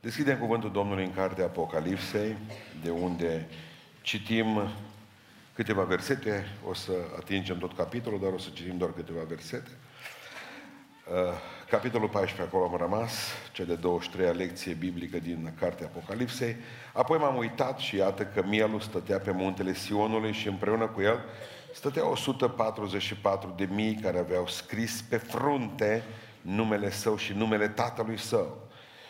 Deschidem cuvântul Domnului în cartea Apocalipsei, de unde citim câteva versete, o să atingem tot capitolul, dar o să citim doar câteva versete. Uh, capitolul 14, acolo am rămas, cea de 23-a lecție biblică din cartea Apocalipsei. Apoi m-am uitat și iată că mielul stătea pe muntele Sionului și împreună cu el stăteau 144 de mii care aveau scris pe frunte numele său și numele tatălui său.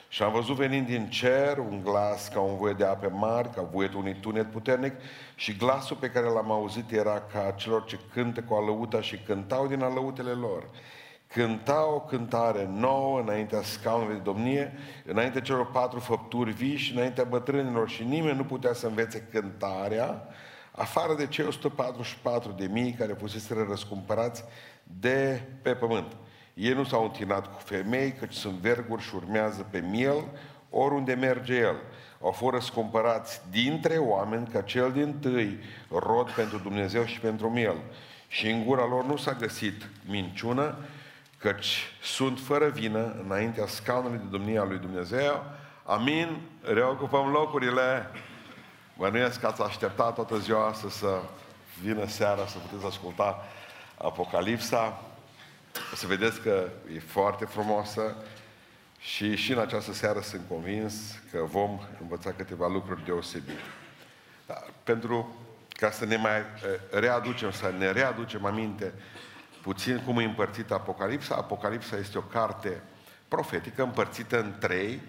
Și am văzut venind din cer un glas ca un voie de ape mari, ca voietul unui tunet puternic și glasul pe care l-am auzit era ca celor ce cântă cu alăuta și cântau din alăutele lor. Cântau o cântare nouă înaintea scaunului de domnie, înaintea celor patru făpturi vii și înaintea bătrânilor și nimeni nu putea să învețe cântarea, afară de cei 144 de mii care fuseseră răscumpărați de pe pământ. Ei nu s-au întinat cu femei, căci sunt verguri și urmează pe miel oriunde merge el. Au fost răscumpărați dintre oameni ca cel din tâi rod pentru Dumnezeu și pentru miel. Și în gura lor nu s-a găsit minciună, căci sunt fără vină înaintea scaunului de domnia lui Dumnezeu. Amin. Reocupăm locurile. Bănuiesc că ați așteptat toată ziua asta să vină seara să puteți asculta Apocalipsa. O să vedeți că e foarte frumoasă și și în această seară sunt convins că vom învăța câteva lucruri deosebite. Dar pentru ca să ne mai eh, readucem, să ne readucem aminte puțin cum e împărțită Apocalipsa. Apocalipsa este o carte profetică împărțită în trei.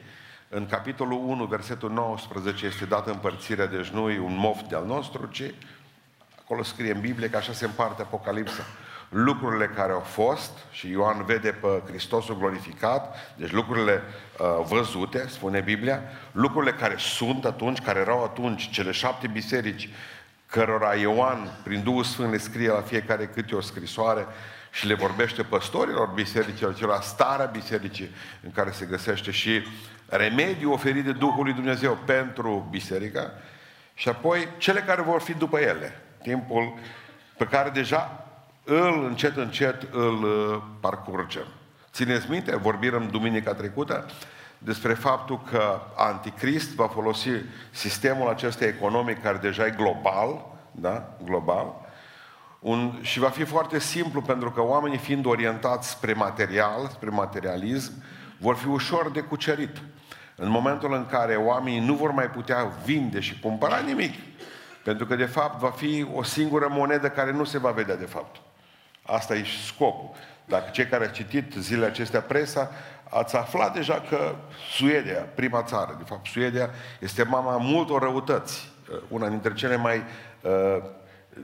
În capitolul 1, versetul 19, este dată împărțirea, deci nu e un moft de-al nostru, ci acolo scrie în Biblie că așa se împarte Apocalipsa lucrurile care au fost și Ioan vede pe Hristosul glorificat, deci lucrurile uh, văzute, spune Biblia, lucrurile care sunt atunci, care erau atunci, cele șapte biserici, cărora Ioan, prin Duhul Sfânt, le scrie la fiecare câte o scrisoare și le vorbește păstorilor bisericilor, celor starea bisericii în care se găsește și remediul oferit de Duhul lui Dumnezeu pentru biserica și apoi cele care vor fi după ele. Timpul pe care deja îl încet, încet îl uh, parcurgem. Țineți minte, vorbim duminica trecută despre faptul că Anticrist va folosi sistemul acesta economic care deja e global, da? global, un, și va fi foarte simplu pentru că oamenii fiind orientați spre material, spre materialism, vor fi ușor de cucerit. În momentul în care oamenii nu vor mai putea vinde și cumpăra nimic, pentru că de fapt va fi o singură monedă care nu se va vedea de fapt. Asta e scopul. Dacă cei care au citit zilele acestea presa, ați aflat deja că Suedia, prima țară, de fapt Suedia, este mama multor răutăți. Uh, una dintre cele mai uh,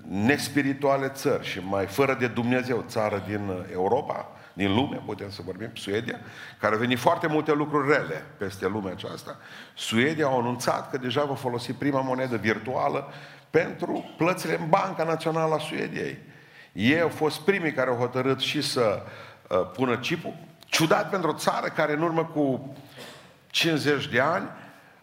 nespirituale țări și mai fără de Dumnezeu țară din Europa, din lume, putem să vorbim, Suedia, care a venit foarte multe lucruri rele peste lumea aceasta. Suedia a anunțat că deja va folosi prima monedă virtuală pentru plățile în Banca Națională a Suediei. Ei au fost primii care au hotărât și să uh, pună chipul. Ciudat pentru o țară care în urmă cu 50 de ani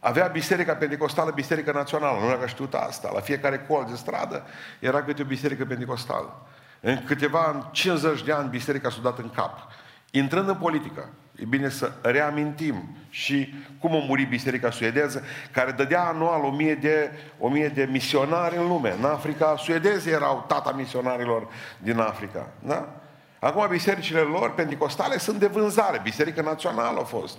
avea Biserica Pentecostală, Biserica Națională. Nu era știut asta. La fiecare colț de stradă era câte o Biserică Pentecostală. În câteva, în 50 de ani, Biserica s-a dat în cap. Intrând în politică, e bine să reamintim și cum a murit biserica suedeză, care dădea anual o mie de, o mie de misionari în lume. În Africa, suedezi erau tata misionarilor din Africa. Da? Acum bisericile lor pentecostale sunt de vânzare. Biserica națională a fost.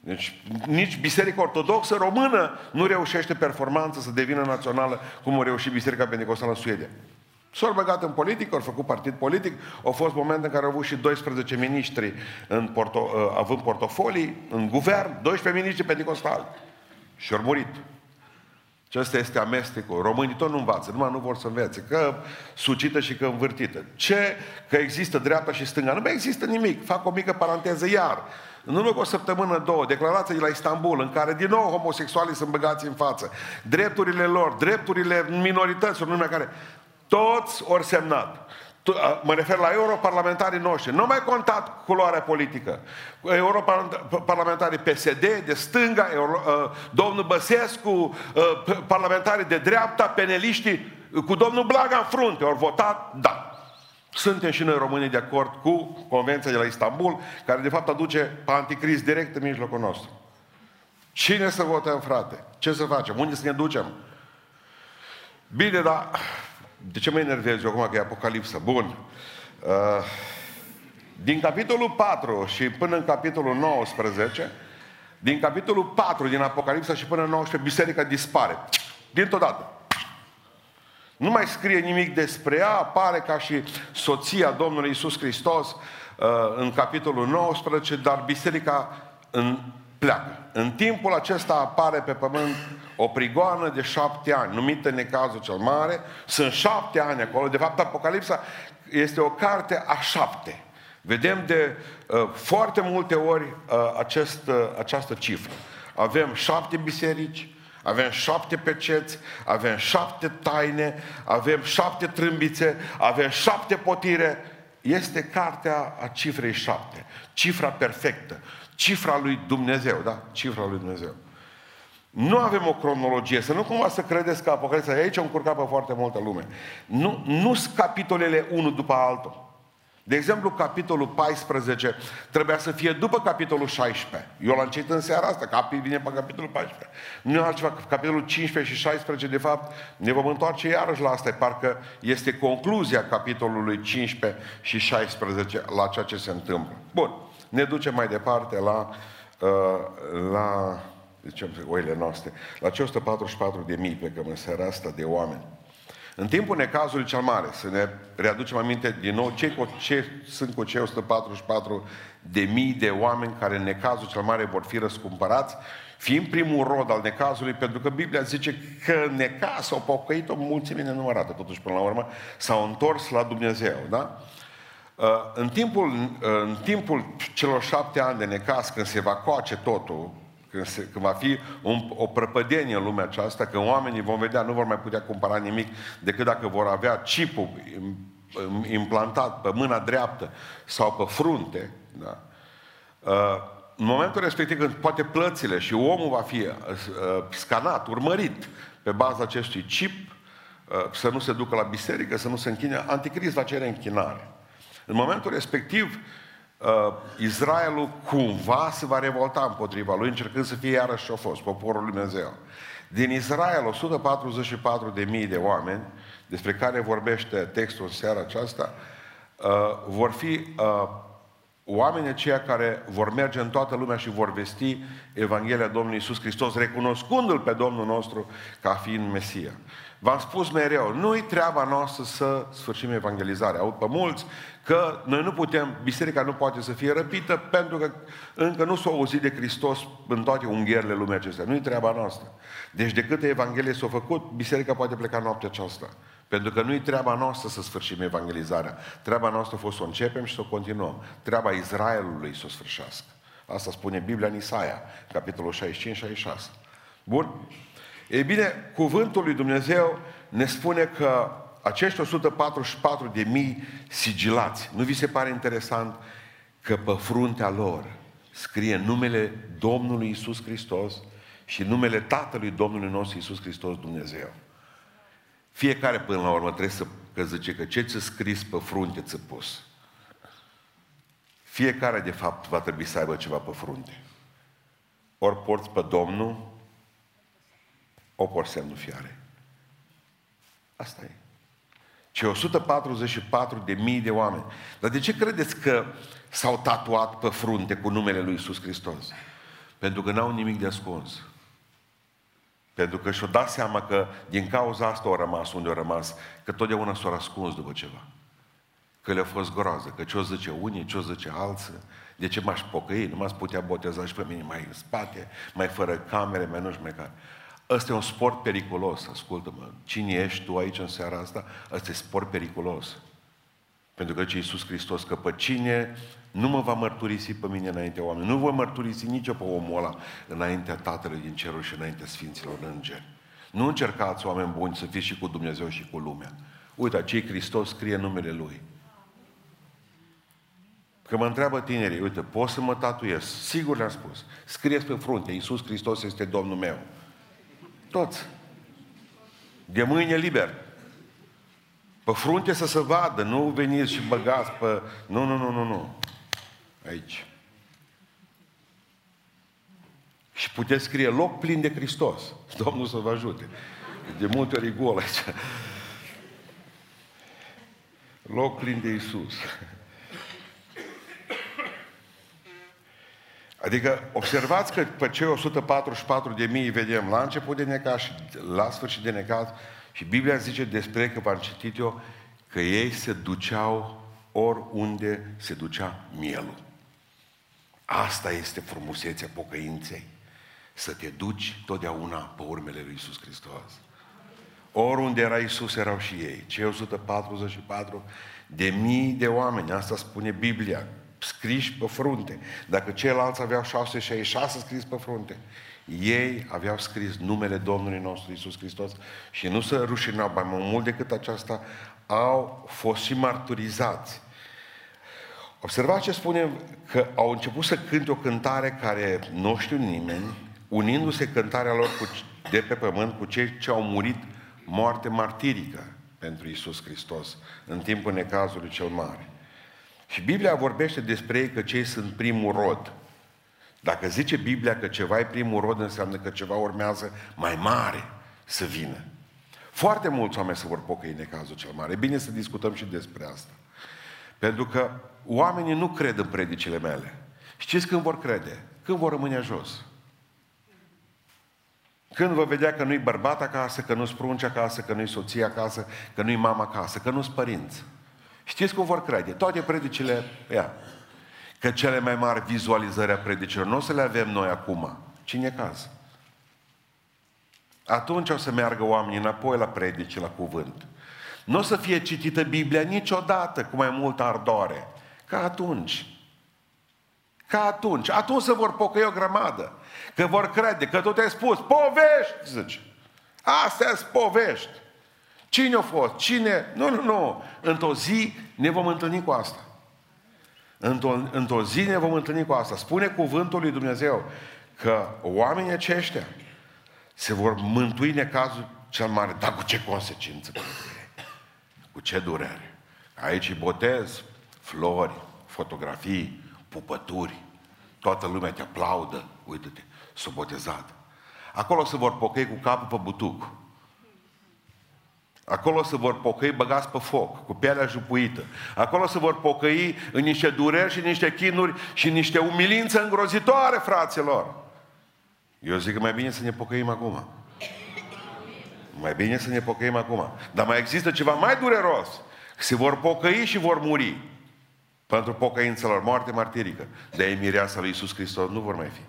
Deci nici Biserica Ortodoxă Română nu reușește performanță să devină națională cum a reușit Biserica Pentecostală în Suedia. S-au băgat în politică, au făcut partid politic, au fost momente în care au avut și 12 miniștri în porto, uh, având portofolii, în guvern, 12 miniștri pentecostali. Și au murit. Și asta este amestecul. Românii tot nu învață, numai nu vor să învețe. Că sucită și că învârtită. Ce? Că există dreapta și stânga. Nu mai există nimic. Fac o mică paranteză iar. În urmă cu o săptămână, două, declarația de la Istanbul, în care din nou homosexualii sunt băgați în față. Drepturile lor, drepturile minorităților, numai care toți ori semnat. Mă refer la europarlamentarii noștri. Nu mai contat culoarea politică. Europarlamentarii PSD, de stânga, domnul Băsescu, parlamentarii de dreapta, peneliștii, cu domnul Blaga în frunte, au votat, da. Suntem și noi românii de acord cu Convenția de la Istanbul, care de fapt aduce pe anticrist direct în mijlocul nostru. Cine să votăm, frate? Ce să facem? Unde să ne ducem? Bine, dar de ce mă enervez eu acum că e Apocalipsa? Bun. Uh, din capitolul 4 și până în capitolul 19, din capitolul 4 din Apocalipsa și până în 19, biserica dispare. Dintr-o dată. Nu mai scrie nimic despre ea, apare ca și soția Domnului Isus Hristos uh, în capitolul 19, dar biserica în, pleacă. În timpul acesta apare pe pământ o prigoană de șapte ani, numită Necazul cel Mare. Sunt șapte ani acolo. De fapt, Apocalipsa este o carte a șapte. Vedem de uh, foarte multe ori uh, acest, uh, această cifră. Avem șapte biserici, avem șapte peceți, avem șapte taine, avem șapte trâmbițe, avem șapte potire. Este cartea a cifrei șapte. Cifra perfectă. Cifra lui Dumnezeu, da? Cifra lui Dumnezeu. Nu avem o cronologie, să nu cumva să credeți că Apocalipsa, aici au încurcat pe foarte multă lume. Nu, nu sunt capitolele unul după altul. De exemplu, capitolul 14 trebuia să fie după capitolul 16. Eu l-am citit în seara asta, capi vine pe capitolul 14. Nu e altceva, capitolul 15 și 16, de fapt, ne vom întoarce iarăși la asta, parcă este concluzia capitolului 15 și 16 la ceea ce se întâmplă. Bun, ne ducem mai departe la, uh, la zicem, oile noastre, la 144 de mii plecăm în seara asta de oameni. În timpul necazului cel mare, să ne readucem aminte din nou ce, ce sunt cu cei 144 de mii de oameni care în necazul cel mare vor fi răscumpărați, fiind primul rod al necazului, pentru că Biblia zice că necaz s-au pocăit o mulțime nenumărată, totuși până la urmă, s-au întors la Dumnezeu, da? Uh, în timpul, uh, în timpul celor șapte ani de necaz, când se va coace totul, când, se, când va fi un, o prăpădenie în lumea aceasta, când oamenii vom vedea, nu vor mai putea cumpăra nimic decât dacă vor avea chipul implantat pe mâna dreaptă sau pe frunte, da? Uh, în momentul respectiv când poate plățile și omul va fi uh, scanat, urmărit pe baza acestui chip, uh, să nu se ducă la biserică, să nu se închine, anticrist va cere închinare. În momentul respectiv, uh, Israelul cumva se va revolta împotriva lui, încercând să fie iarăși ce a fost, poporul lui Dumnezeu. Din Israel, 144 de mii de oameni, despre care vorbește textul în seara aceasta, uh, vor fi uh, oamenii aceia care vor merge în toată lumea și vor vesti Evanghelia Domnului Isus Hristos, recunoscându-L pe Domnul nostru ca fiind Mesia. V-am spus mereu, nu-i treaba noastră să sfârșim evangelizarea. Aud pe mulți că noi nu putem, biserica nu poate să fie răpită pentru că încă nu s-au auzit de Hristos în toate ungherile lumii acestea. Nu-i treaba noastră. Deci de câte evanghelie s-au făcut, biserica poate pleca noaptea aceasta. Pentru că nu-i treaba noastră să sfârșim evangelizarea. Treaba noastră a fost să o începem și să o continuăm. Treaba Israelului să o sfârșească. Asta spune Biblia în Isaia, capitolul 65-66. Bun? Ei bine, cuvântul lui Dumnezeu ne spune că acești 144 de mii sigilați, nu vi se pare interesant că pe fruntea lor scrie numele Domnului Isus Hristos și numele Tatălui Domnului nostru Isus Hristos Dumnezeu. Fiecare până la urmă trebuie să că zice că ce ți scris pe frunte ți pus. Fiecare de fapt va trebui să aibă ceva pe frunte. Ori porți pe Domnul, o porți semnul fiare. Asta e. Ce 144 de mii de oameni. Dar de ce credeți că s-au tatuat pe frunte cu numele lui Isus Hristos? Pentru că n-au nimic de ascuns. Pentru că și-o dat seama că din cauza asta au rămas unde au rămas, că totdeauna s-au ascuns după ceva. Că le-a fost groază, că ce-o zice unii, ce-o zice alții, de ce m-aș pocăi, nu m-ați putea boteza și pe mine mai în spate, mai fără camere, mai nu știu mai care. Ăsta e un sport periculos, ascultă-mă. Cine ești tu aici în seara asta? Ăsta e sport periculos. Pentru că ce Iisus Hristos, că pe cine nu mă va mărturisi pe mine înaintea oameni, nu voi mărturisi nici pe omul ăla înaintea Tatălui din cerul și înaintea Sfinților Îngeri. Nu încercați, oameni buni, să fiți și cu Dumnezeu și cu lumea. Uite, ce Hristos scrie numele Lui. Că mă întreabă tinerii, uite, pot să mă tatuiez? Sigur le-am spus. Scrieți pe frunte, Iisus Hristos este Domnul meu. Toți. De mâine liber. Pe frunte să se vadă, nu veniți și băgați pe... Nu, nu, nu, nu, nu. Aici. Și puteți scrie loc plin de Hristos. Domnul să vă ajute. De multe ori e gol aici. Loc plin de Isus. Adică observați că pe cei 144 de mii vedem la început de necaz și la sfârșit de necaz și Biblia zice despre că v-am citit eu că ei se duceau oriunde se ducea mielul. Asta este frumusețea pocăinței. Să te duci totdeauna pe urmele lui Isus Hristos. Oriunde era Isus, erau și ei. Cei 144 de mii de oameni, asta spune Biblia, scriși pe frunte. Dacă ceilalți aveau 666 scris pe frunte, ei aveau scris numele Domnului nostru Isus Hristos și nu se rușinau, mai mult decât aceasta, au fost și marturizați. Observați ce spune că au început să cânte o cântare care nu știu nimeni, unindu-se cântarea lor cu, de pe pământ cu cei ce au murit moarte martirică pentru Isus Hristos în timpul necazului cel mare. Și Biblia vorbește despre ei că cei sunt primul rod. Dacă zice Biblia că ceva e primul rod, înseamnă că ceva urmează mai mare să vină. Foarte mulți oameni se vor pocăi în necazul cel mare. E bine să discutăm și despre asta. Pentru că oamenii nu cred în predicile mele. Știți când vor crede? Când vor rămâne jos. Când vă vedea că nu-i bărbat acasă, că nu-s prunci acasă, că nu-i soția acasă, că nu-i mama acasă, că nu-s părinți. Știți cum vor crede? Toate predicile, ia, că cele mai mari vizualizări a predicilor nu o să le avem noi acum. Cine caz? Atunci o să meargă oamenii înapoi la predici, la cuvânt. Nu o să fie citită Biblia niciodată cu mai multă ardoare. Ca atunci. Ca atunci. Atunci se vor pocăi o grămadă. Că vor crede, că tu te-ai spus, povești, zice. Astea sunt povești. Cine a fost? Cine? Nu, nu, nu. Într-o zi ne vom întâlni cu asta. Într-o, într-o zi ne vom întâlni cu asta. Spune cuvântul lui Dumnezeu că oamenii aceștia se vor mântui necazul cel mare. Dar cu ce consecință? Cu ce durere? Aici îi botez, flori, fotografii, pupături. Toată lumea te aplaudă. Uite-te, s-a botezat. Acolo se vor pocăi cu capul pe butuc. Acolo se vor pocăi băgați pe foc, cu pielea jupuită. Acolo se vor pocăi în niște dureri și niște chinuri și niște umilință îngrozitoare, fraților. Eu zic că mai bine să ne pocăim acum. Mai bine să ne pocăim acum. Dar mai există ceva mai dureros. Se vor pocăi și vor muri. Pentru pocăința lor, moarte martirică. De ei mireasa lui Iisus Hristos nu vor mai fi.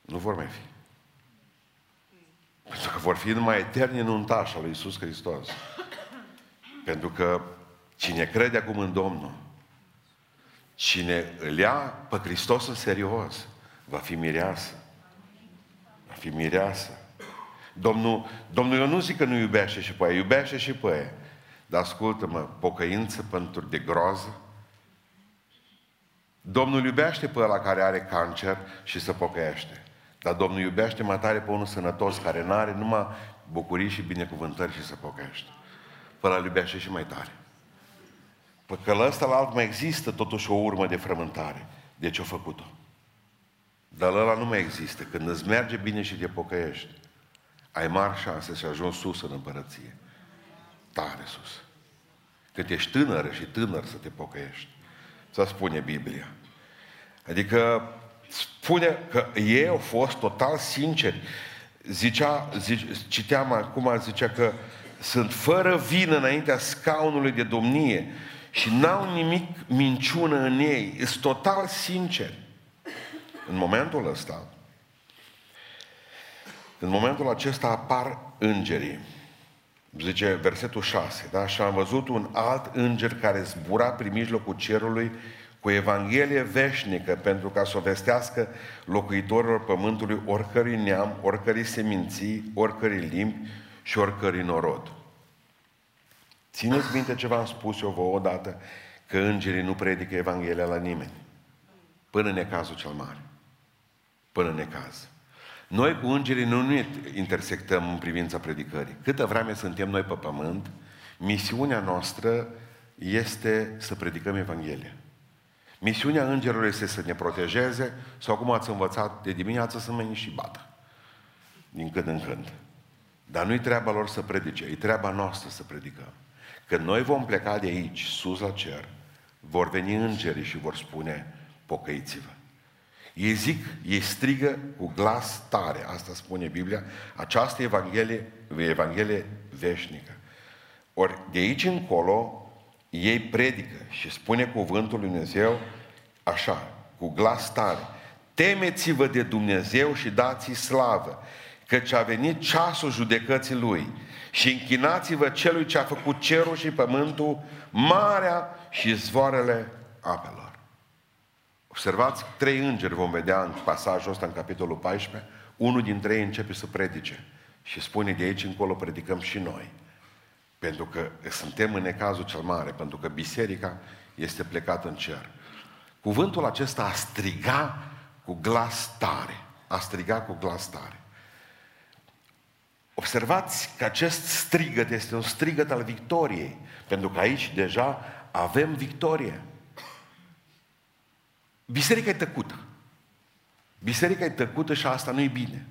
Nu vor mai fi. Pentru că vor fi numai eterni în untașa lui Iisus Hristos. Pentru că cine crede acum în Domnul, cine îl ia pe Hristos în serios, va fi mireasă. Va fi mireasă. Domnul, Domnul eu nu zic că nu iubește și pe aia, iubește și pe aia. Dar ascultă-mă, pocăință pentru de groază. Domnul iubește pe ăla care are cancer și se pocăiește. Dar Domnul iubește mai tare pe unul sănătos care nu are numai bucurii și binecuvântări și se pocăiește. Până îl iubește și mai tare. Păi că la ăsta la alt mai există totuși o urmă de frământare. De ce a făcut-o? Dar ăla nu mai există. Când îți merge bine și te pocăiești, ai mari șanse să ajungi sus în împărăție. Tare sus. Când ești tânără și tânăr să te pocăiești. Să spune Biblia. Adică spune că ei au fost total sinceri. Zicea, zice, citeam acum, zicea că sunt fără vină înaintea scaunului de domnie și n-au nimic minciună în ei. Sunt total sinceri. În momentul ăsta, în momentul acesta apar îngerii. Zice versetul 6, da? Și am văzut un alt înger care zbura prin mijlocul cerului cu Evanghelie veșnică pentru ca să o vestească locuitorilor pământului oricărui neam, oricărui seminții, oricărui limbi și oricărui norod. Țineți minte ce v-am spus eu vouă odată, că îngerii nu predică Evanghelia la nimeni. Până în necazul cel mare. Până în necaz. Noi cu îngerii nu ne intersectăm în privința predicării. Câtă vreme suntem noi pe pământ, misiunea noastră este să predicăm Evanghelia. Misiunea îngerului este să ne protejeze sau cum ați învățat de dimineață să meni și bată. Din când în când. Dar nu-i treaba lor să predice, e treaba noastră să predicăm. Când noi vom pleca de aici, sus la cer, vor veni îngerii și vor spune, pocăiți-vă. Ei zic, ei strigă cu glas tare, asta spune Biblia, această Evanghelie, Evanghelie veșnică. Ori de aici încolo, ei predică și spune cuvântul lui Dumnezeu așa, cu glas tare. Temeți-vă de Dumnezeu și dați-i slavă, căci a venit ceasul judecății Lui. Și închinați-vă celui ce a făcut cerul și pământul, marea și zvoarele apelor. Observați, trei îngeri vom vedea în pasajul ăsta, în capitolul 14. Unul dintre ei începe să predice și spune de aici încolo predicăm și noi. Pentru că suntem în necazul cel mare, pentru că biserica este plecată în cer. Cuvântul acesta a striga cu glas tare. A striga cu glas tare. Observați că acest strigăt este un strigăt al victoriei. Pentru că aici deja avem victorie. Biserica e tăcută. Biserica e tăcută și asta nu e bine.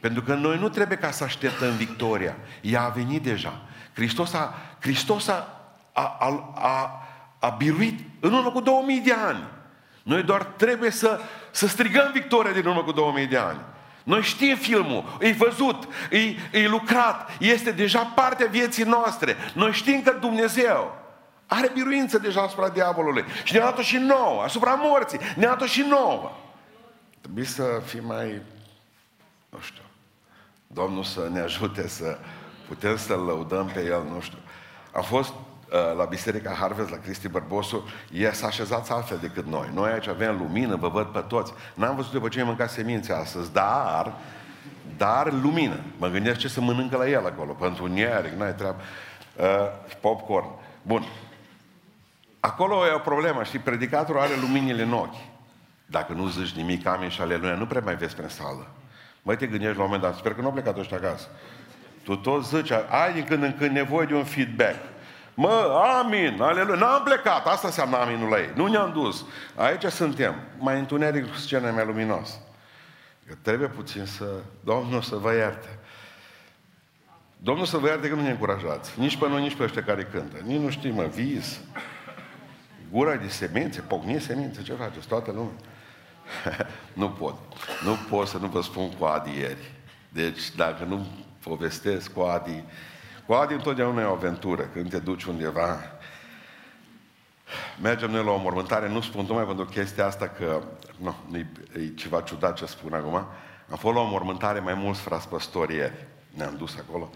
Pentru că noi nu trebuie ca să așteptăm victoria. Ea a venit deja. Hristos a, Hristos a, a, a, a, a biruit în urmă cu 2000 de ani. Noi doar trebuie să, să strigăm victoria din urmă cu 2000 de ani. Noi știm filmul, e văzut, e, e lucrat, este deja partea vieții noastre. Noi știm că Dumnezeu are biruință deja asupra diavolului. Și ne-a dat-o și nouă, asupra morții. Ne-a dat-o și nouă. Trebuie să fim mai, nu știu, Domnul să ne ajute să putem să-L lăudăm pe El, nu știu. Am fost uh, la Biserica Harvest, la Cristi Bărbosu, ea s-a așezat altfel decât noi. Noi aici avem lumină, vă văd pe toți. N-am văzut după ce ai mâncat semințe astăzi, dar, dar lumină. Mă gândesc ce să mănâncă la el acolo, pentru un ieric, n-ai treabă. Uh, popcorn. Bun. Acolo e o problemă, știi, predicatorul are luminile în ochi. Dacă nu zici nimic, amin și aleluia, nu prea mai vezi prin sală. Mai te gândești la un moment dat, sper că nu au plecat ăștia acasă. Tu tot zici, ai din când în când nevoie de un feedback. Mă, amin, aleluia, n-am plecat, asta înseamnă aminul la ei. Nu ne-am dus. Aici suntem, mai întuneric scena mai luminos. Că trebuie puțin să, Domnul să vă ierte. Domnul să vă ierte că nu ne încurajați. Nici pe noi, nici pe ăștia care cântă. Nici nu știm, mă, vis. Gura de semințe, pocni semințe, ce faceți? Toată lumea. nu pot. Nu pot să nu vă spun cu adieri. Deci, dacă nu povestesc cu Adi. Cu Adi întotdeauna e o aventură, când te duci undeva. Mergem noi la o mormântare, nu spun tocmai pentru chestia asta că, nu, e, e ceva ciudat ce spun acum. Am fost la o mormântare mai mulți frați păstori ieri. Ne-am dus acolo.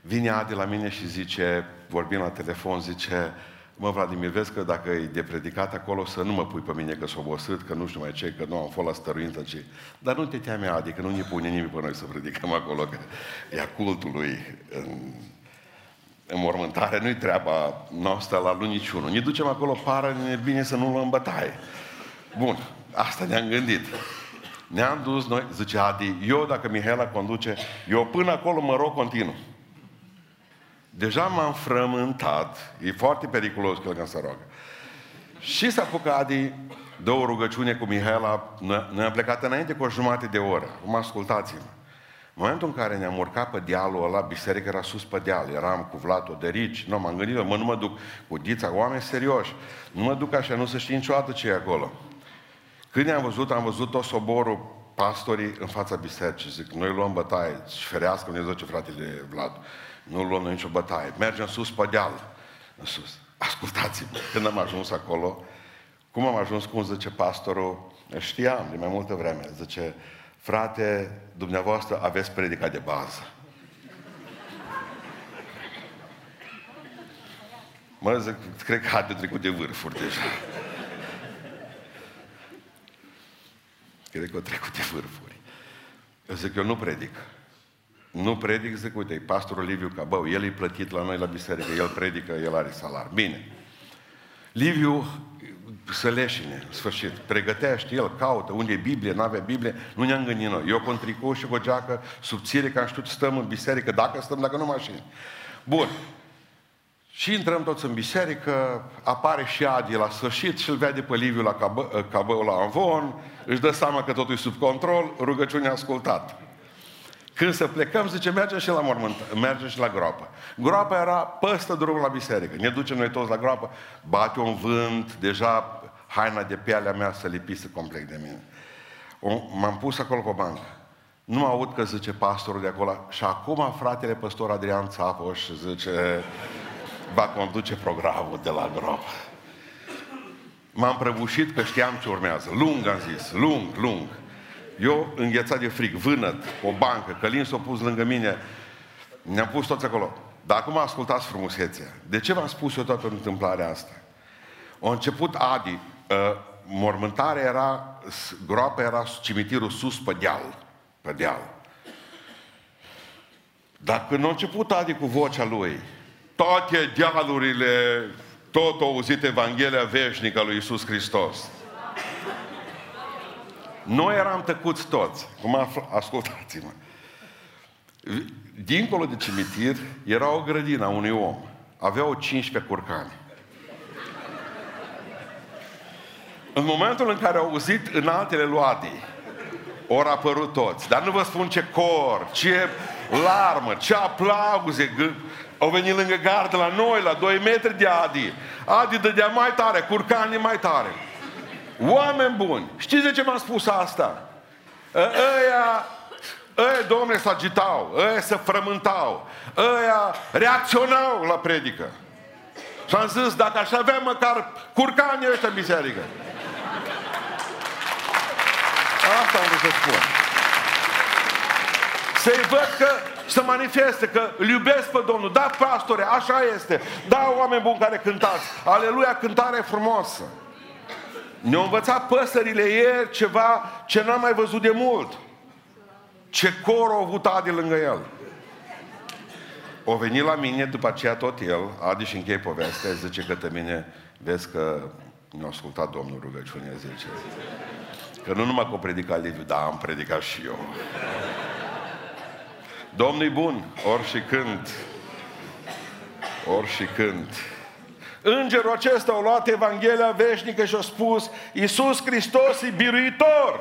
Vine Adi la mine și zice, vorbim la telefon, zice, mă, Vladimir, vezi că dacă e de predicat acolo, să nu mă pui pe mine că s-o obosit, că nu știu mai ce, că nu am fost la stăruință, ci... Dar nu te teame, adică nu ne pune nimeni pe noi să predicăm acolo, că e a cultului în, în mormântare, nu-i treaba noastră la lui niciunul. Ne ducem acolo, pară, ne bine să nu luăm bătaie. Bun, asta ne-am gândit. Ne-am dus noi, zice Adi, eu dacă Mihaela conduce, eu până acolo mă rog continuu. Deja m-am frământat. E foarte periculos când se roagă. Și s-a apucat Adi două rugăciune cu Mihaela. Noi am plecat înainte cu o jumătate de oră. Acum ascultați-mă. În momentul în care ne-am urcat pe dealul ăla, biserica era sus pe deal, eram cu Vlad Oderici, nu, m-am gândit, mă, nu mă duc cu Dița, oameni serioși, nu mă duc așa, nu să știi niciodată ce e acolo. Când ne-am văzut, am văzut tot soborul pastorii în fața bisericii, zic, noi luăm bătaie, și ferească Dumnezeu ce fratele Vlad. Nu luăm nicio bătaie. Mergem sus pe deal. În sus. Ascultați-mă. Când am ajuns acolo, cum am ajuns, cum zice pastorul, știam de mai multă vreme, zice, frate, dumneavoastră aveți predica de bază. Mă zic, cred că a trecut de vârfuri deja. Cred că a trecut de vârfuri. Eu zic, eu nu predic. Nu predic, zic, uite, pastorul Liviu Cabău, el e plătit la noi la biserică, el predică, el are salar. Bine. Liviu Săleșine, în sfârșit, pregătește, el caută, unde e Biblie, nu avea Biblie, nu ne-am gândit noi. Eu cu un tricou și cu o geacă subțire, că am știut stăm în biserică, dacă stăm, dacă nu mașini. Bun. Și intrăm toți în biserică, apare și Adi la sfârșit și îl vede pe Liviu la cabă, cabăul la Anvon, își dă seama că totul e sub control, rugăciunea ascultat. Când să plecăm, zice, mergem și la mormânt, mergem și la groapă. Groapa era păstă drumul la biserică. Ne ducem noi toți la groapă, bate un vânt, deja haina de pielea mea se lipisă complet de mine. O, m-am pus acolo pe bancă. Nu aud că zice pastorul de acolo. Și acum fratele păstor Adrian Țapoș zice va conduce programul de la groapă. M-am prăbușit că știam ce urmează. Lung am zis, lung, lung. Eu înghețat de frig, vânăt, o bancă, Călin s-a pus lângă mine, ne-am pus toți acolo. Dar acum ascultați frumusețea. De ce v-am spus eu toată întâmplarea asta? A început Adi, uh, mormântarea era, groapa era cimitirul sus pe deal. Pe deal. Dar când a început Adi cu vocea lui, toate dealurile, tot au auzit Evanghelia veșnică lui Isus Hristos. Noi eram tăcuți toți. Cum ascultați-mă. Dincolo de cimitir era o grădină a unui om. Aveau 15 curcani. În momentul în care au auzit în altele luate, ori apărut toți. Dar nu vă spun ce cor, ce larmă, ce aplauze. Au venit lângă gardă la noi, la 2 metri de Adi. Adi dădea mai tare, curcanii mai tare. Oameni buni, știți de ce m-am spus asta? Ăia, ăia, domne, se agitau, ăia se frământau, ăia reacționau la predică. Și am zis, dacă aș avea măcar curcanii ăștia în biserică. Asta am vrut să spun. Să-i văd că să manifeste că îl iubesc pe Domnul. Da, pastore, așa este. Da, oameni buni care cântați. Aleluia, cântare frumoasă. Ne-au învățat păsările ieri ceva ce n-am mai văzut de mult. Ce cor au avut Adi lângă el. O venit la mine, după aceea tot el, Adi și închei povestea, zice că te mine, vezi că nu a ascultat Domnul rugăciunea, zice. Că nu numai că o predica Liviu, dar am predicat și eu. Domnul bun, ori și când. Ori și când. Îngerul acesta a luat Evanghelia veșnică și a spus Iisus Hristos e biruitor.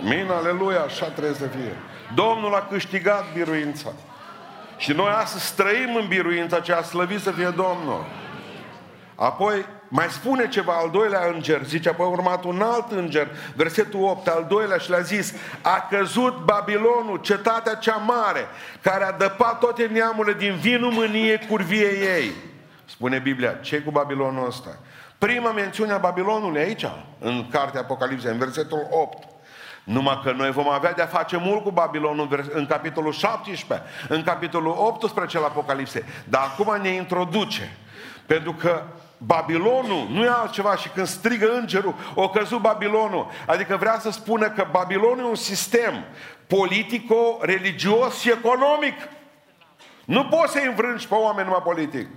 Min, aleluia, așa trebuie să fie. Domnul a câștigat biruința. Și noi astăzi trăim în biruința aceea, slăvit să fie Domnul. Apoi mai spune ceva al doilea înger, zice, apoi a urmat un alt înger, versetul 8, al doilea și le-a zis, a căzut Babilonul, cetatea cea mare, care a dăpat toate neamurile din vinul mânie curviei ei. Spune Biblia, ce cu Babilonul ăsta? Prima mențiune a Babilonului aici, în cartea Apocalipsei, în versetul 8. Numai că noi vom avea de-a face mult cu Babilonul în capitolul 17, în capitolul 18 al Apocalipsei. Dar acum ne introduce. Pentru că Babilonul nu e altceva și când strigă îngerul, o căzut Babilonul. Adică vrea să spună că Babilonul e un sistem politico, religios și economic. Nu poți să-i înfrângi pe oameni numai politic.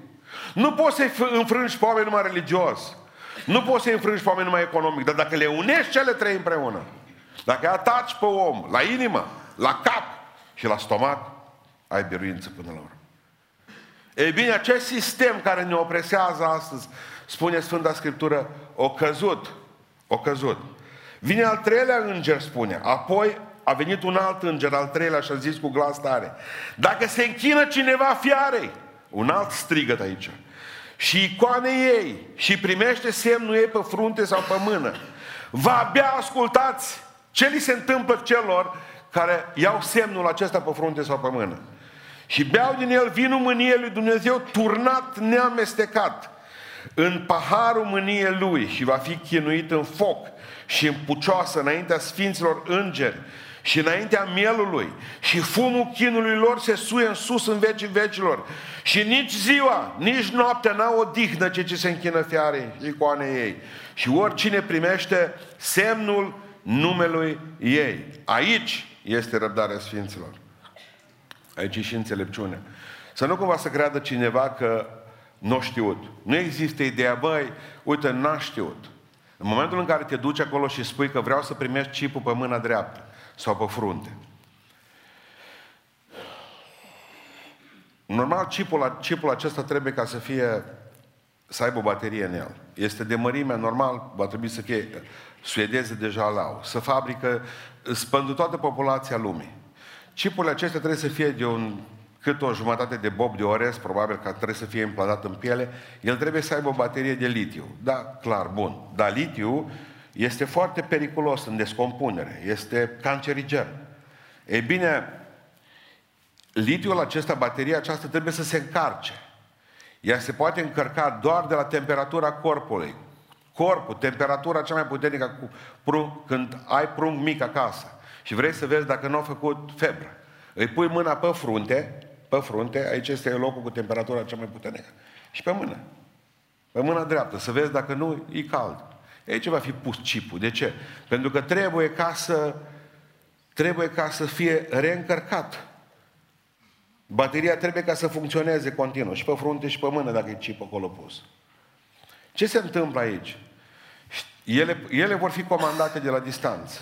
Nu poți să-i înfrângi pe oameni numai religios. Nu poți să-i înfrângi pe oameni numai economic. Dar dacă le unești cele trei împreună, dacă ataci pe om la inimă, la cap și la stomac, ai biruință până la urmă. Ei bine, acest sistem care ne opresează astăzi, spune Sfânta Scriptură, o căzut. O căzut. Vine al treilea înger, spune. Apoi a venit un alt înger, al treilea, și a zis cu glas tare. Dacă se închină cineva fiarei, un alt strigăt aici, și icoane ei, și primește semnul ei pe frunte sau pe mână, va abia ascultați ce li se întâmplă celor care iau semnul acesta pe frunte sau pe mână. Și beau din el vinul mâniei lui Dumnezeu turnat neamestecat în paharul mâniei lui și va fi chinuit în foc și în pucioasă înaintea sfinților îngeri și înaintea mielului și fumul chinului lor se suie în sus în vecii vecilor și nici ziua, nici noaptea n-au odihnă ce ce se închină fiare icoane ei și oricine primește semnul numelui ei. Aici este răbdarea sfinților. Aici e și înțelepciune. Să nu cumva să creadă cineva că nu știut. Nu există ideea, băi, uite, n-a știut. În momentul în care te duci acolo și spui că vreau să primești chipul pe mâna dreaptă sau pe frunte, Normal, chipul, chipul acesta trebuie ca să fie, să aibă o baterie în el. Este de mărime, normal, va trebui să fie, suedeze deja l-au. Să fabrică, spându toată populația lumii. Chipurile acestea trebuie să fie de un cât o jumătate de bob de orez, probabil că trebuie să fie implantat în piele, el trebuie să aibă o baterie de litiu. Da, clar, bun. Dar litiu este foarte periculos în descompunere, este cancerigen. Ei bine, litiul acesta, bateria aceasta trebuie să se încarce. Ea se poate încărca doar de la temperatura corpului. Corpul, temperatura cea mai puternică cu prung, când ai prung mic acasă și vrei să vezi dacă nu a făcut febră. Îi pui mâna pe frunte, pe frunte, aici este locul cu temperatura cea mai puternică. Și pe mână. Pe mâna dreaptă, să vezi dacă nu e cald. Aici va fi pus chipul. De ce? Pentru că trebuie ca să trebuie ca să fie reîncărcat. Bateria trebuie ca să funcționeze continuu, și pe frunte și pe mână, dacă e chip acolo pus. Ce se întâmplă aici? Ele, ele vor fi comandate de la distanță.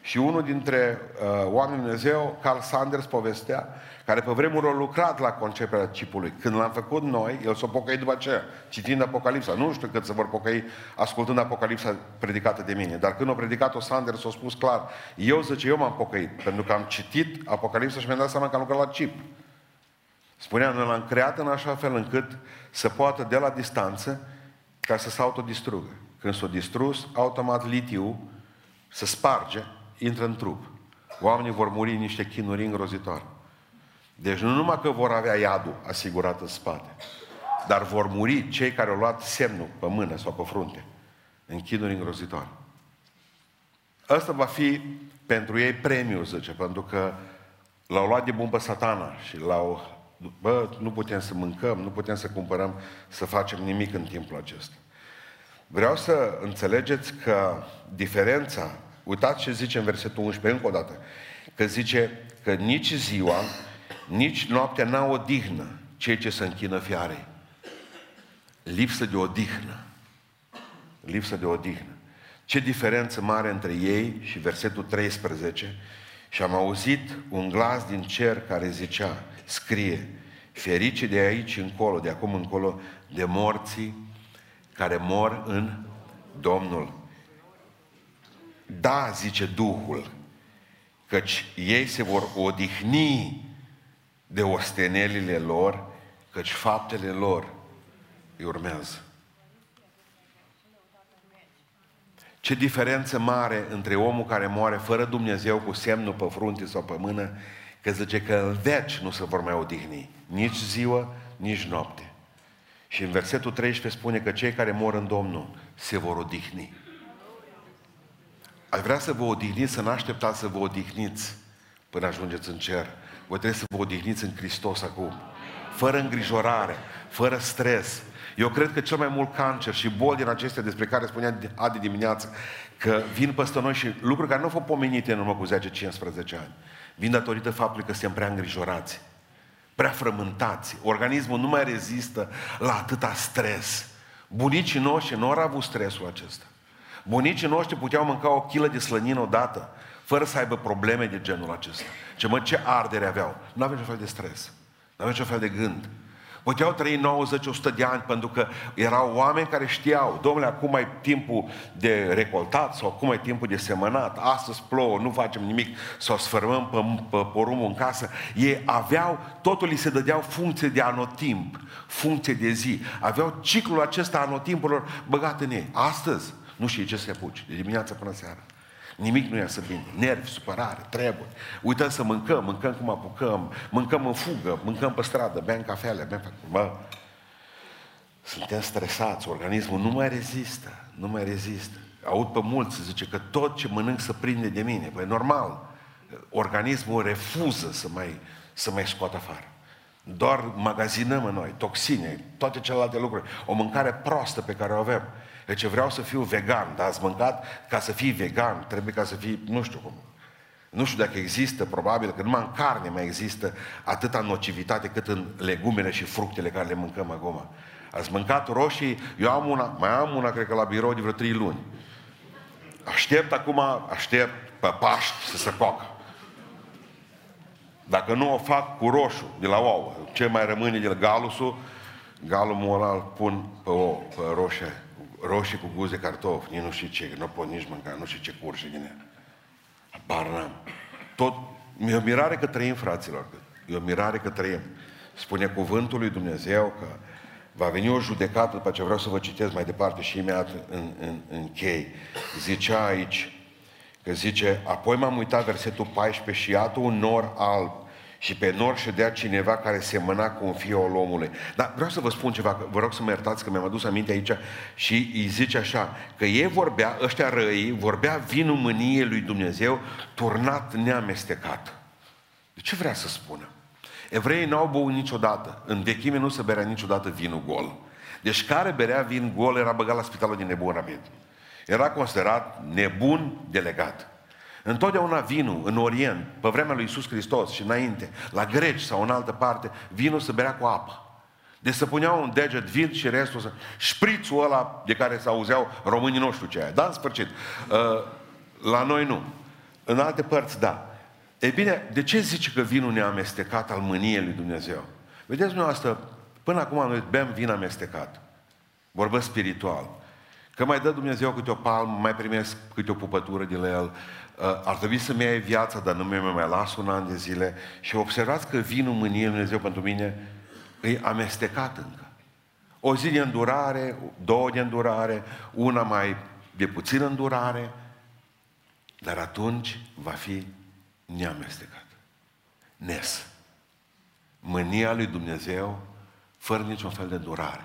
Și unul dintre uh, oamenii Dumnezeu, Carl Sanders, povestea, care pe vremuri a lucrat la conceperea chipului. Când l-am făcut noi, el s-a pocăit după aceea, citind Apocalipsa. Nu știu cât se vor pocăi ascultând Apocalipsa predicată de mine. Dar când a predicat-o Sanders, a spus clar, eu zice, eu m-am pocăit, pentru că am citit Apocalipsa și mi-am dat seama că am lucrat la chip. Spunea, noi l-am creat în așa fel încât să poată de la distanță ca să se autodistrugă. Când s-a distrus, automat litiu se sparge intră în trup. Oamenii vor muri în niște chinuri îngrozitoare. Deci nu numai că vor avea iadul asigurat în spate, dar vor muri cei care au luat semnul pe mână sau pe frunte în chinuri îngrozitoare. Ăsta va fi pentru ei premiu, zice, pentru că l-au luat de bun pe satana și l-au... Bă, nu putem să mâncăm, nu putem să cumpărăm, să facem nimic în timpul acesta. Vreau să înțelegeți că diferența Uitați ce zice în versetul 11, încă o dată. Că zice că nici ziua, nici noaptea n-au odihnă cei ce se închină fiarei. Lipsă de odihnă. Lipsă de odihnă. Ce diferență mare între ei și versetul 13. Și am auzit un glas din cer care zicea, scrie, ferice de aici încolo, de acum încolo, de morții care mor în Domnul. Da, zice Duhul, căci ei se vor odihni de ostenelile lor, căci faptele lor îi urmează. Ce diferență mare între omul care moare fără Dumnezeu cu semnul pe frunte sau pe mână, că zice că în veci nu se vor mai odihni, nici ziua, nici noapte. Și în versetul 13 spune că cei care mor în Domnul se vor odihni. Aș vrea să vă odihniți, să nu așteptați să vă odihniți până ajungeți în cer. Voi trebuie să vă odihniți în Hristos acum. Fără îngrijorare, fără stres. Eu cred că cel mai mult cancer și boli din acestea despre care spunea Adi dimineață, că vin peste noi și lucruri care nu au fost pomenite în urmă cu 10-15 ani. Vin datorită faptului că suntem prea îngrijorați, prea frământați. Organismul nu mai rezistă la atâta stres. Bunicii noștri nu au avut stresul acesta. Bunicii noștri puteau mânca o kilă de slănină odată, fără să aibă probleme de genul acesta. Ce mă, ce ardere aveau. Nu aveau niciun fel de stres. Nu aveau niciun fel de gând. Puteau trăi 90-100 de ani pentru că erau oameni care știau, domnule, acum e timpul de recoltat sau acum e timpul de semănat, astăzi plouă, nu facem nimic, sau sfărmăm pe, pe porumul în casă. Ei aveau, totul li se dădeau funcție de anotimp, funcție de zi. Aveau ciclul acesta anotimpurilor băgat în ei. Astăzi, nu știi ce să apuci, de dimineața până seara. Nimic nu iasă bine. Nervi, supărare, trebuie. Uităm să mâncăm, mâncăm cum apucăm, mâncăm în fugă, mâncăm pe stradă, bem cafele, bem... Bă, suntem stresați, organismul nu mai rezistă, nu mai rezistă. Aud pe mulți, zice că tot ce mănânc să prinde de mine. Păi normal, organismul refuză să mai, să mai scoată afară. Doar magazinăm în noi toxine, toate celelalte lucruri. O mâncare proastă pe care o avem. Deci vreau să fiu vegan, dar ați mâncat, ca să fii vegan, trebuie ca să fii, nu știu cum. Nu știu dacă există, probabil că numai în carne mai există atâta nocivitate cât în legumele și fructele care le mâncăm acum. Ați mâncat roșii, eu am una, mai am una, cred că la birou de vreo trei luni. Aștept acum, aștept pe Paști să se coacă. Dacă nu o fac cu roșu, de la ouă, ce mai rămâne de la galusul, galul moral pun pe, o, pe roșie, roșii cu guze cartofi, nici nu știu ce, nu pot nici mânca, nu știu ce curse din ea. Habar n-am. Tot, e o mirare că trăim, fraților. E o mirare că trăim. Spune cuvântul lui Dumnezeu că va veni o judecată, după ce vreau să vă citesc mai departe și imediat în, în, în chei. Zicea aici, că zice, apoi m-am uitat versetul 14 și iată un nor alb și pe nor ședea cineva care semăna cu un fiu al omului. Dar vreau să vă spun ceva, vă rog să mă iertați că mi-am adus aminte aici și îi zice așa, că ei vorbea, ăștia răi, vorbea vinul mâniei lui Dumnezeu turnat neamestecat. De ce vrea să spună? Evreii n-au băut niciodată. În vechime nu se berea niciodată vinul gol. Deci care berea vin gol era băgat la spitalul din nebun rapid. Era considerat nebun delegat. Întotdeauna vinul în Orient, pe vremea lui Iisus Hristos și înainte, la greci sau în altă parte, vinul se berea cu apă. Deci să puneau un deget vin și restul să... Șprițul ăla de care se auzeau românii nu știu ce aia. Da, în sfârșit. Uh, la noi nu. În alte părți, da. E bine, de ce zice că vinul neamestecat al mâniei lui Dumnezeu? Vedeți dumneavoastră, până acum noi bem vin amestecat. Vorbesc spiritual. Că mai dă Dumnezeu câte o palmă, mai primesc câte o pupătură de la El. Uh, ar trebui să-mi iei viața, dar nu mi mai las un an de zile. Și observați că vinul mâniei lui Dumnezeu pentru mine e amestecat încă. O zi de îndurare, două de îndurare, una mai de puțină îndurare, dar atunci va fi neamestecat. Nes. Mânia lui Dumnezeu fără niciun fel de îndurare.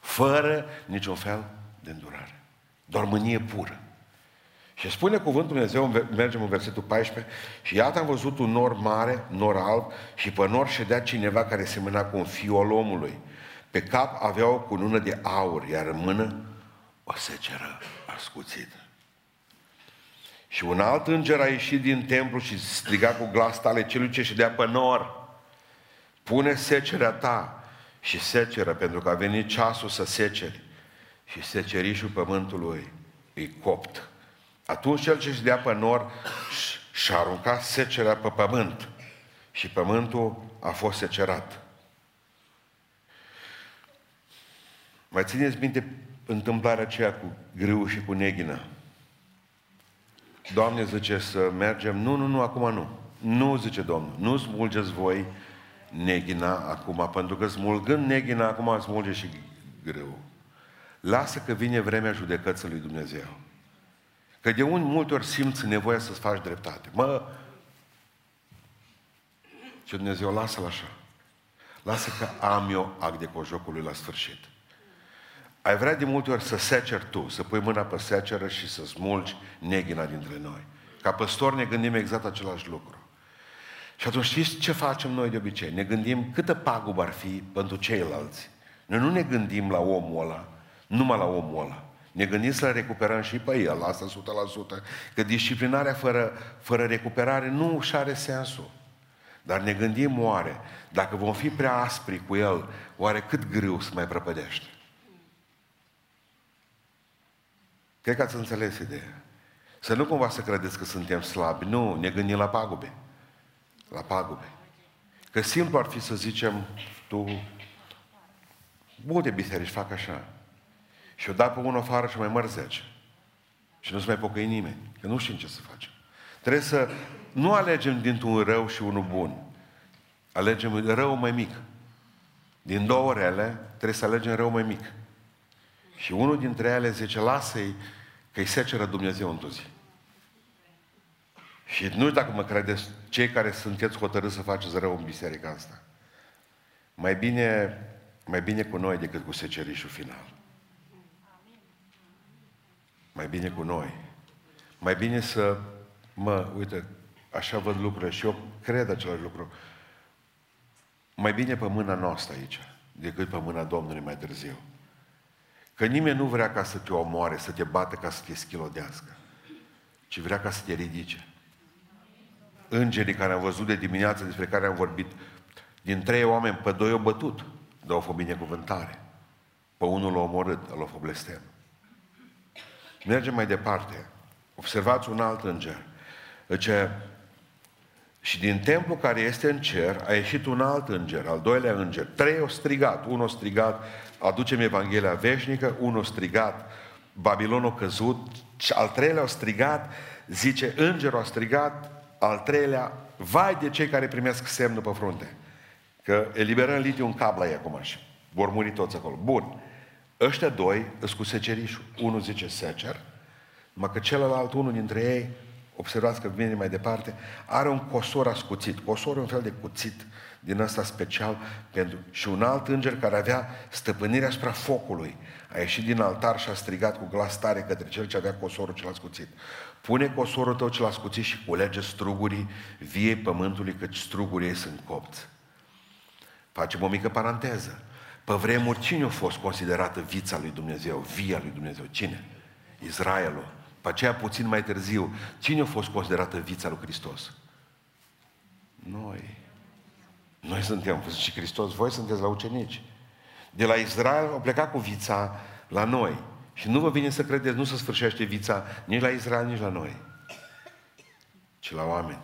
Fără niciun fel de îndurare. Doar mânie pură. Și spune cuvântul Dumnezeu, mergem în versetul 14, și iată am văzut un nor mare, nor alb, și pe nor ședea cineva care semăna cu un fiu al omului. Pe cap avea o cunună de aur, iar în mână o seceră ascuțită. Și un alt înger a ieșit din templu și striga cu glas tale celui ce ședea pe nor. Pune secerea ta și seceră, pentru că a venit ceasul să seceri. Și secerișul pământului e copt. Atunci cel ce ședea pe nor și-a aruncat secerea pe pământ. Și pământul a fost secerat. Mai țineți minte întâmplarea aceea cu grâu și cu neghină. Doamne zice să mergem, nu, nu, nu, acum nu. Nu, zice Domnul, nu smulgeți voi neghina acum, pentru că smulgând neghina acum smulge și greu. Lasă că vine vremea judecății lui Dumnezeu. Că de un multe ori simți nevoia să-ți faci dreptate. Mă, ce Dumnezeu lasă-l așa. Lasă că am eu act de cojocului la sfârșit. Ai vrea de multe ori să seceri tu, să pui mâna pe seceră și să smulgi neghina dintre noi. Ca păstor ne gândim exact același lucru. Și atunci știți ce facem noi de obicei? Ne gândim câtă pagubă ar fi pentru ceilalți. Noi nu ne gândim la omul ăla, numai la omul ăla. Ne gândim să recuperăm și pe el, asta 100%. Că disciplinarea fără, fără recuperare nu și are sensul. Dar ne gândim oare, dacă vom fi prea aspri cu el, oare cât greu să mai prăpădește? Cred că ați înțeles ideea. Să nu cumva să credeți că suntem slabi. Nu, ne gândim la pagube. La pagube. Că simplu ar fi să zicem, tu, multe biserici fac așa. Și o da pe unul afară și mai mărzece. Și nu se mai pocăi nimeni. Că nu știm ce să facem. Trebuie să nu alegem dintr-un rău și unul bun. Alegem rău mai mic. Din două rele, trebuie să alegem rău mai mic. Și unul dintre ele zice, lasă-i că-i seceră Dumnezeu într-o zi. Și nu dacă mă credeți, cei care sunteți hotărâți să faceți rău în biserica asta, mai bine, mai bine cu noi decât cu secerișul final. Mai bine cu noi. Mai bine să, mă, uite, așa văd lucrurile și eu cred același lucru. Mai bine pe mâna noastră aici, decât pe mâna Domnului mai târziu. Că nimeni nu vrea ca să te omoare, să te bată ca să te schilodească, ci vrea ca să te ridice. Îngerii care am văzut de dimineață, despre care am vorbit, din trei oameni, pe doi au bătut, dar au fost binecuvântare. Pe unul l-a omorât, l-a fost blestem. Mergem mai departe. Observați un alt înger. Zice, Și din templu care este în cer a ieșit un alt înger, al doilea înger. Trei au strigat. Unul a strigat, aducem Evanghelia veșnică, unul a strigat, Babilonul căzut, al treilea a strigat, zice, îngerul a strigat, al treilea, vai de cei care primesc semnul pe frunte. Că eliberăm litiu un cap la ei acum și vor muri toți acolo. Bun. Ăștia doi îs cu secerișul. Unul zice secer, numai că celălalt, unul dintre ei, observați că vine mai departe, are un cosor ascuțit. Cosor un fel de cuțit din ăsta special pentru... și un alt înger care avea stăpânirea asupra focului. A ieșit din altar și a strigat cu glas tare către cel ce avea cosorul cel ascuțit. Pune cosorul tău cel ascuțit și culege strugurii viei pământului, căci strugurii ei sunt copți. Facem o mică paranteză. Pe vremuri, cine a fost considerată vița lui Dumnezeu, via lui Dumnezeu? Cine? Israelul. Pe aceea, puțin mai târziu, cine a fost considerată vița lui Hristos? Noi. Noi suntem, și Hristos, voi sunteți la ucenici. De la Israel au plecat cu vița la noi. Și nu vă vine să credeți, nu se sfârșește vița nici la Israel, nici la noi, ci la oameni.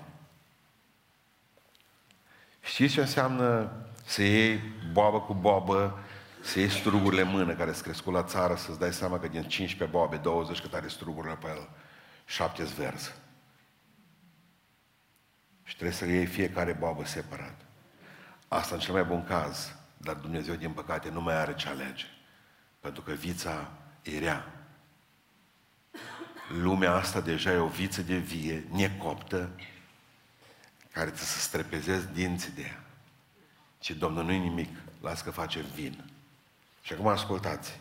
Știți ce înseamnă să iei boabă cu boabă, să iei strugurile în mână care sunt crescut la țară, să-ți dai seama că din 15 boabe, 20 cât are strugurile pe el, 7 verzi. Și trebuie să iei fiecare boabă separat. Asta în cel mai bun caz, dar Dumnezeu, din păcate, nu mai are ce alege. Pentru că vița e rea. Lumea asta deja e o viță de vie, necoptă, care trebuie să strepezezi dinții de ea. Și Domnul nu-i nimic, las că face vin. Și acum ascultați.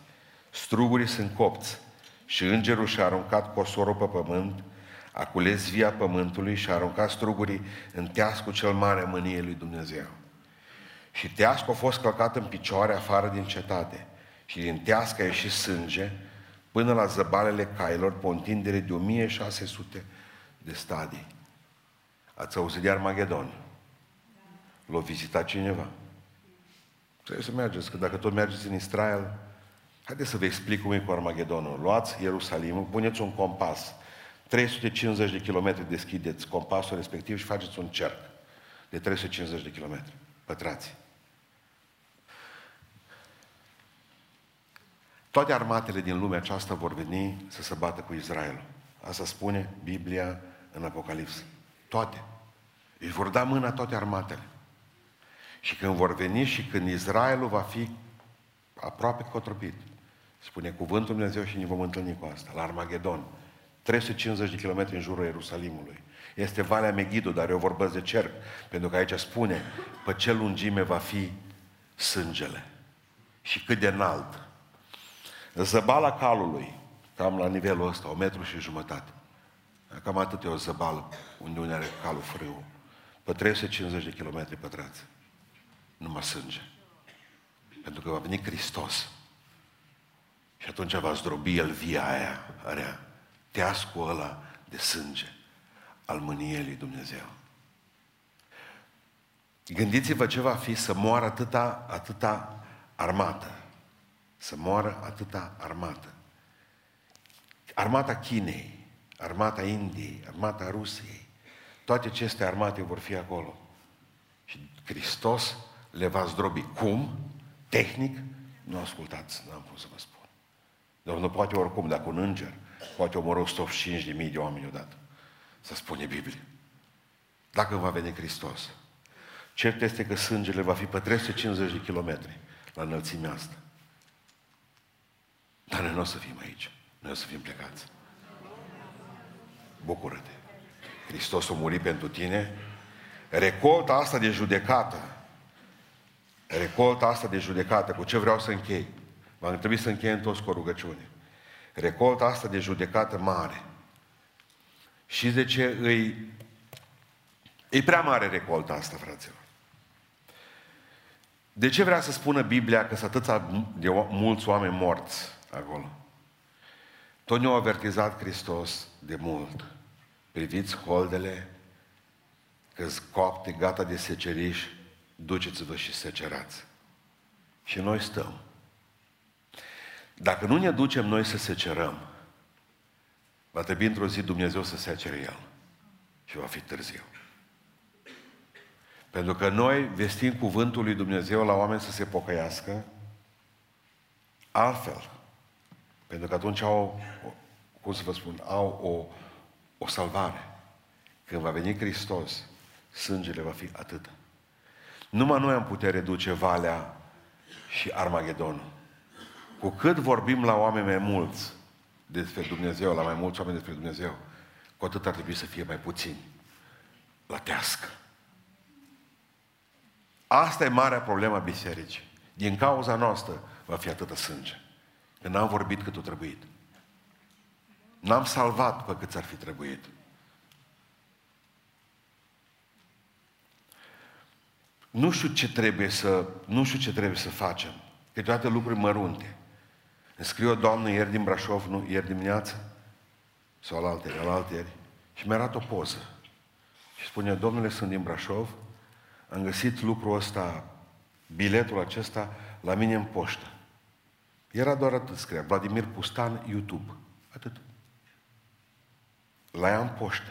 Strugurii sunt copți și îngerul și-a aruncat cosorul pe pământ, a cules via pământului și a aruncat strugurii în teascul cel mare a mâniei lui Dumnezeu. Și teascul a fost călcat în picioare afară din cetate și din tească a ieșit sânge până la zăbalele cailor pe o întindere de 1600 de stadii. Ați auzit de Armagedon? L-a vizitat cineva? Trebuie să mergeți, că dacă tot mergeți în Israel, haideți să vă explic cum e cu Armagedonul. Luați Ierusalimul, puneți un compas, 350 de kilometri deschideți compasul respectiv și faceți un cerc de 350 de kilometri pătrați. Toate armatele din lumea aceasta vor veni să se bată cu Israelul. Asta spune Biblia în Apocalips. Toate. Își vor da mâna toate armatele. Și când vor veni și când Israelul va fi aproape cotropit, spune cuvântul Dumnezeu și ne vom întâlni cu asta, la Armagedon, 350 de kilometri în jurul Ierusalimului. Este Valea Megiddo, dar eu vorbesc de cerc, pentru că aici spune, pe ce lungime va fi sângele și cât de înalt. Zăbala calului, cam la nivelul ăsta, o metru și jumătate. Cam atât e o zăbală unde unde are calul frâu. Pe 350 de kilometri pătrați. Numai sânge. Pentru că va veni Hristos. Și atunci va zdrobi el via aia, area, teascul ăla de sânge al mâniei lui Dumnezeu. Gândiți-vă ce va fi să moară atâta, atâta armată. Să moară atâta armată. Armata Chinei, armata Indiei, armata Rusiei, toate aceste armate vor fi acolo. Și Hristos le va zdrobi. Cum? Tehnic? Nu ascultați, n-am cum să vă spun. Domnul poate oricum, dacă un înger poate omoră 185 de mii de oameni odată. Să spune Biblia. Dacă va veni Hristos. Cert este că sângele va fi pe 350 de kilometri la înălțimea asta. Dar noi nu o să fim aici. Noi o să fim plecați. Bucură-te. Hristos a murit pentru tine. Recolta asta de judecată. Recolta asta de judecată. Cu ce vreau să închei? Va trebui să încheiem toți cu o rugăciune. Recolta asta de judecată mare. Și de ce îi... E prea mare recolta asta, fraților. De ce vrea să spună Biblia că sunt atâția de mulți oameni morți acolo? Tot ne-a avertizat Hristos de mult. Priviți holdele, că copte, gata de seceriș, duceți-vă și secerați. Și noi stăm. Dacă nu ne ducem noi să secerăm, va trebui într-o zi Dumnezeu să secere El. Și va fi târziu. Pentru că noi vestim cuvântul lui Dumnezeu la oameni să se pocăiască altfel. Pentru că atunci au, cum să vă spun, au o, o salvare. Când va veni Hristos, sângele va fi atât. Numai noi am putea reduce valea și Armagedonul. Cu cât vorbim la oameni mai mulți despre Dumnezeu, la mai mulți oameni despre Dumnezeu, cu atât ar trebui să fie mai puțini la tească. Asta e marea problemă a bisericii. Din cauza noastră va fi atâta sânge. Că n-am vorbit cât o trebuit. N-am salvat pe cât ar fi trebuit. Nu știu ce trebuie să, nu știu ce trebuie să facem. Câteodată lucruri mărunte. Îmi scrie o doamnă ieri din Brașov, nu, ieri dimineață, sau la alte, la alte ieri, și mi-a arătat o poză. Și spune, domnule, sunt din Brașov, am găsit lucrul ăsta, biletul acesta, la mine în poștă. Era doar atât, scria, Vladimir Pustan, YouTube. Atât. La ea în poștă.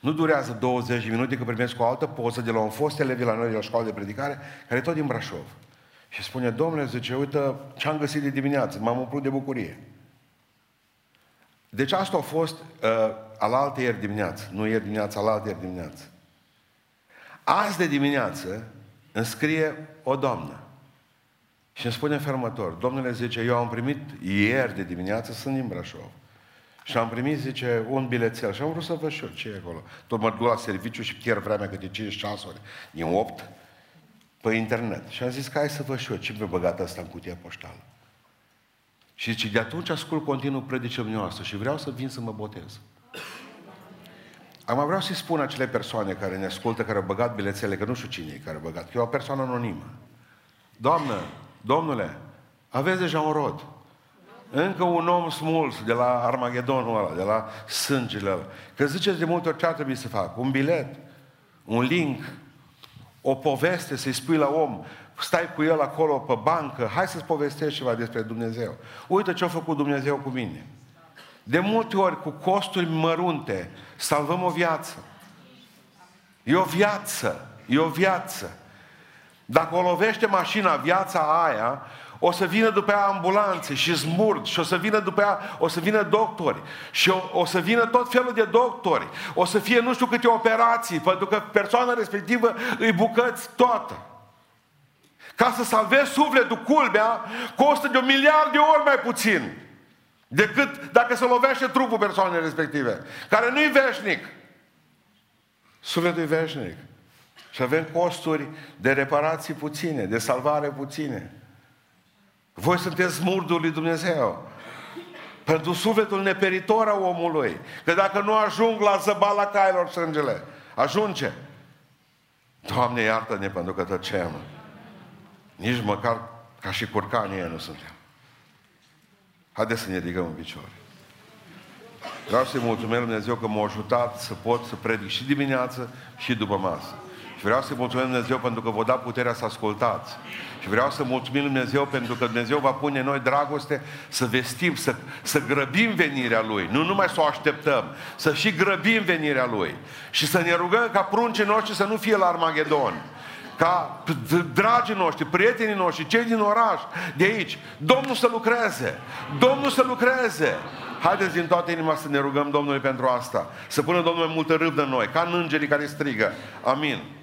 Nu durează 20 de minute că primesc o altă poză de la un fost elev la noi de la școală de predicare, care e tot din Brașov. Și spune, domnule, zice, uite ce am găsit de dimineață, m-am umplut de bucurie. Deci asta a fost uh, alaltă ieri dimineață, nu ieri dimineață, alaltă ieri dimineață. Azi de dimineață îmi scrie o doamnă și îmi spune fermător, domnule zice, eu am primit ieri de dimineață, sunt din Brașov. Și am primit, zice, un bilețel și am vrut să văd și eu ce e acolo. Tot mă duc la serviciu și pierd vremea câte 5 ceasuri din 8 pe internet. Și am zis că hai să văd și eu ce mi-a băgat asta în cutia poștală. Și zice, de atunci ascult continuu predicile dumneavoastră și vreau să vin să mă botez. Acum vreau să-i spun acele persoane care ne ascultă, care au băgat bilețele, că nu știu cine e care a băgat, că e o persoană anonimă. Doamnă, domnule, aveți deja un rod. Încă un om smuls de la Armagedonul ăla, de la sângele ăla. Că ziceți de multe ori ce ar trebui să fac? Un bilet, un link, o poveste să-i spui la om, stai cu el acolo pe bancă, hai să-ți povestești ceva despre Dumnezeu. Uite ce a făcut Dumnezeu cu mine. De multe ori, cu costuri mărunte, salvăm o viață. E o viață, e o viață. Dacă o lovește mașina, viața aia, o să vină după ea ambulanțe și zmurd și o să vină după ea, o să vină doctori și o, o să vină tot felul de doctori. O să fie nu știu câte operații, pentru că persoana respectivă îi bucăți toată. Ca să salvezi sufletul, culmea, costă de un miliard de ori mai puțin decât dacă se lovește trupul persoanei respective, care nu-i veșnic. Sufletul e veșnic. Și avem costuri de reparații puține, de salvare puține. Voi sunteți smurdul lui Dumnezeu. Pentru sufletul neperitor a omului. Că dacă nu ajung la zăbala cailor sângele, ajunge. Doamne, iartă-ne pentru că tăcem. Nici măcar ca și curcanii nu suntem. Haideți să ne ridicăm în picioare. Vreau să-i mulțumesc Dumnezeu că m-a ajutat să pot să predic și dimineață și după masă. Și vreau să-i mulțumesc Dumnezeu pentru că vă da puterea să ascultați. Și vreau să mulțumim Dumnezeu pentru că Dumnezeu va pune în noi dragoste să vestim, să, să grăbim venirea Lui. Nu numai să o așteptăm, să și grăbim venirea Lui. Și să ne rugăm ca pruncii noștri să nu fie la Armagedon ca dragii noștri, prietenii noștri, cei din oraș, de aici, Domnul să lucreze, Domnul să lucreze. Haideți din toată inima să ne rugăm Domnului pentru asta. Să pună Domnul mai multă râvnă în noi, ca în îngerii care strigă. Amin.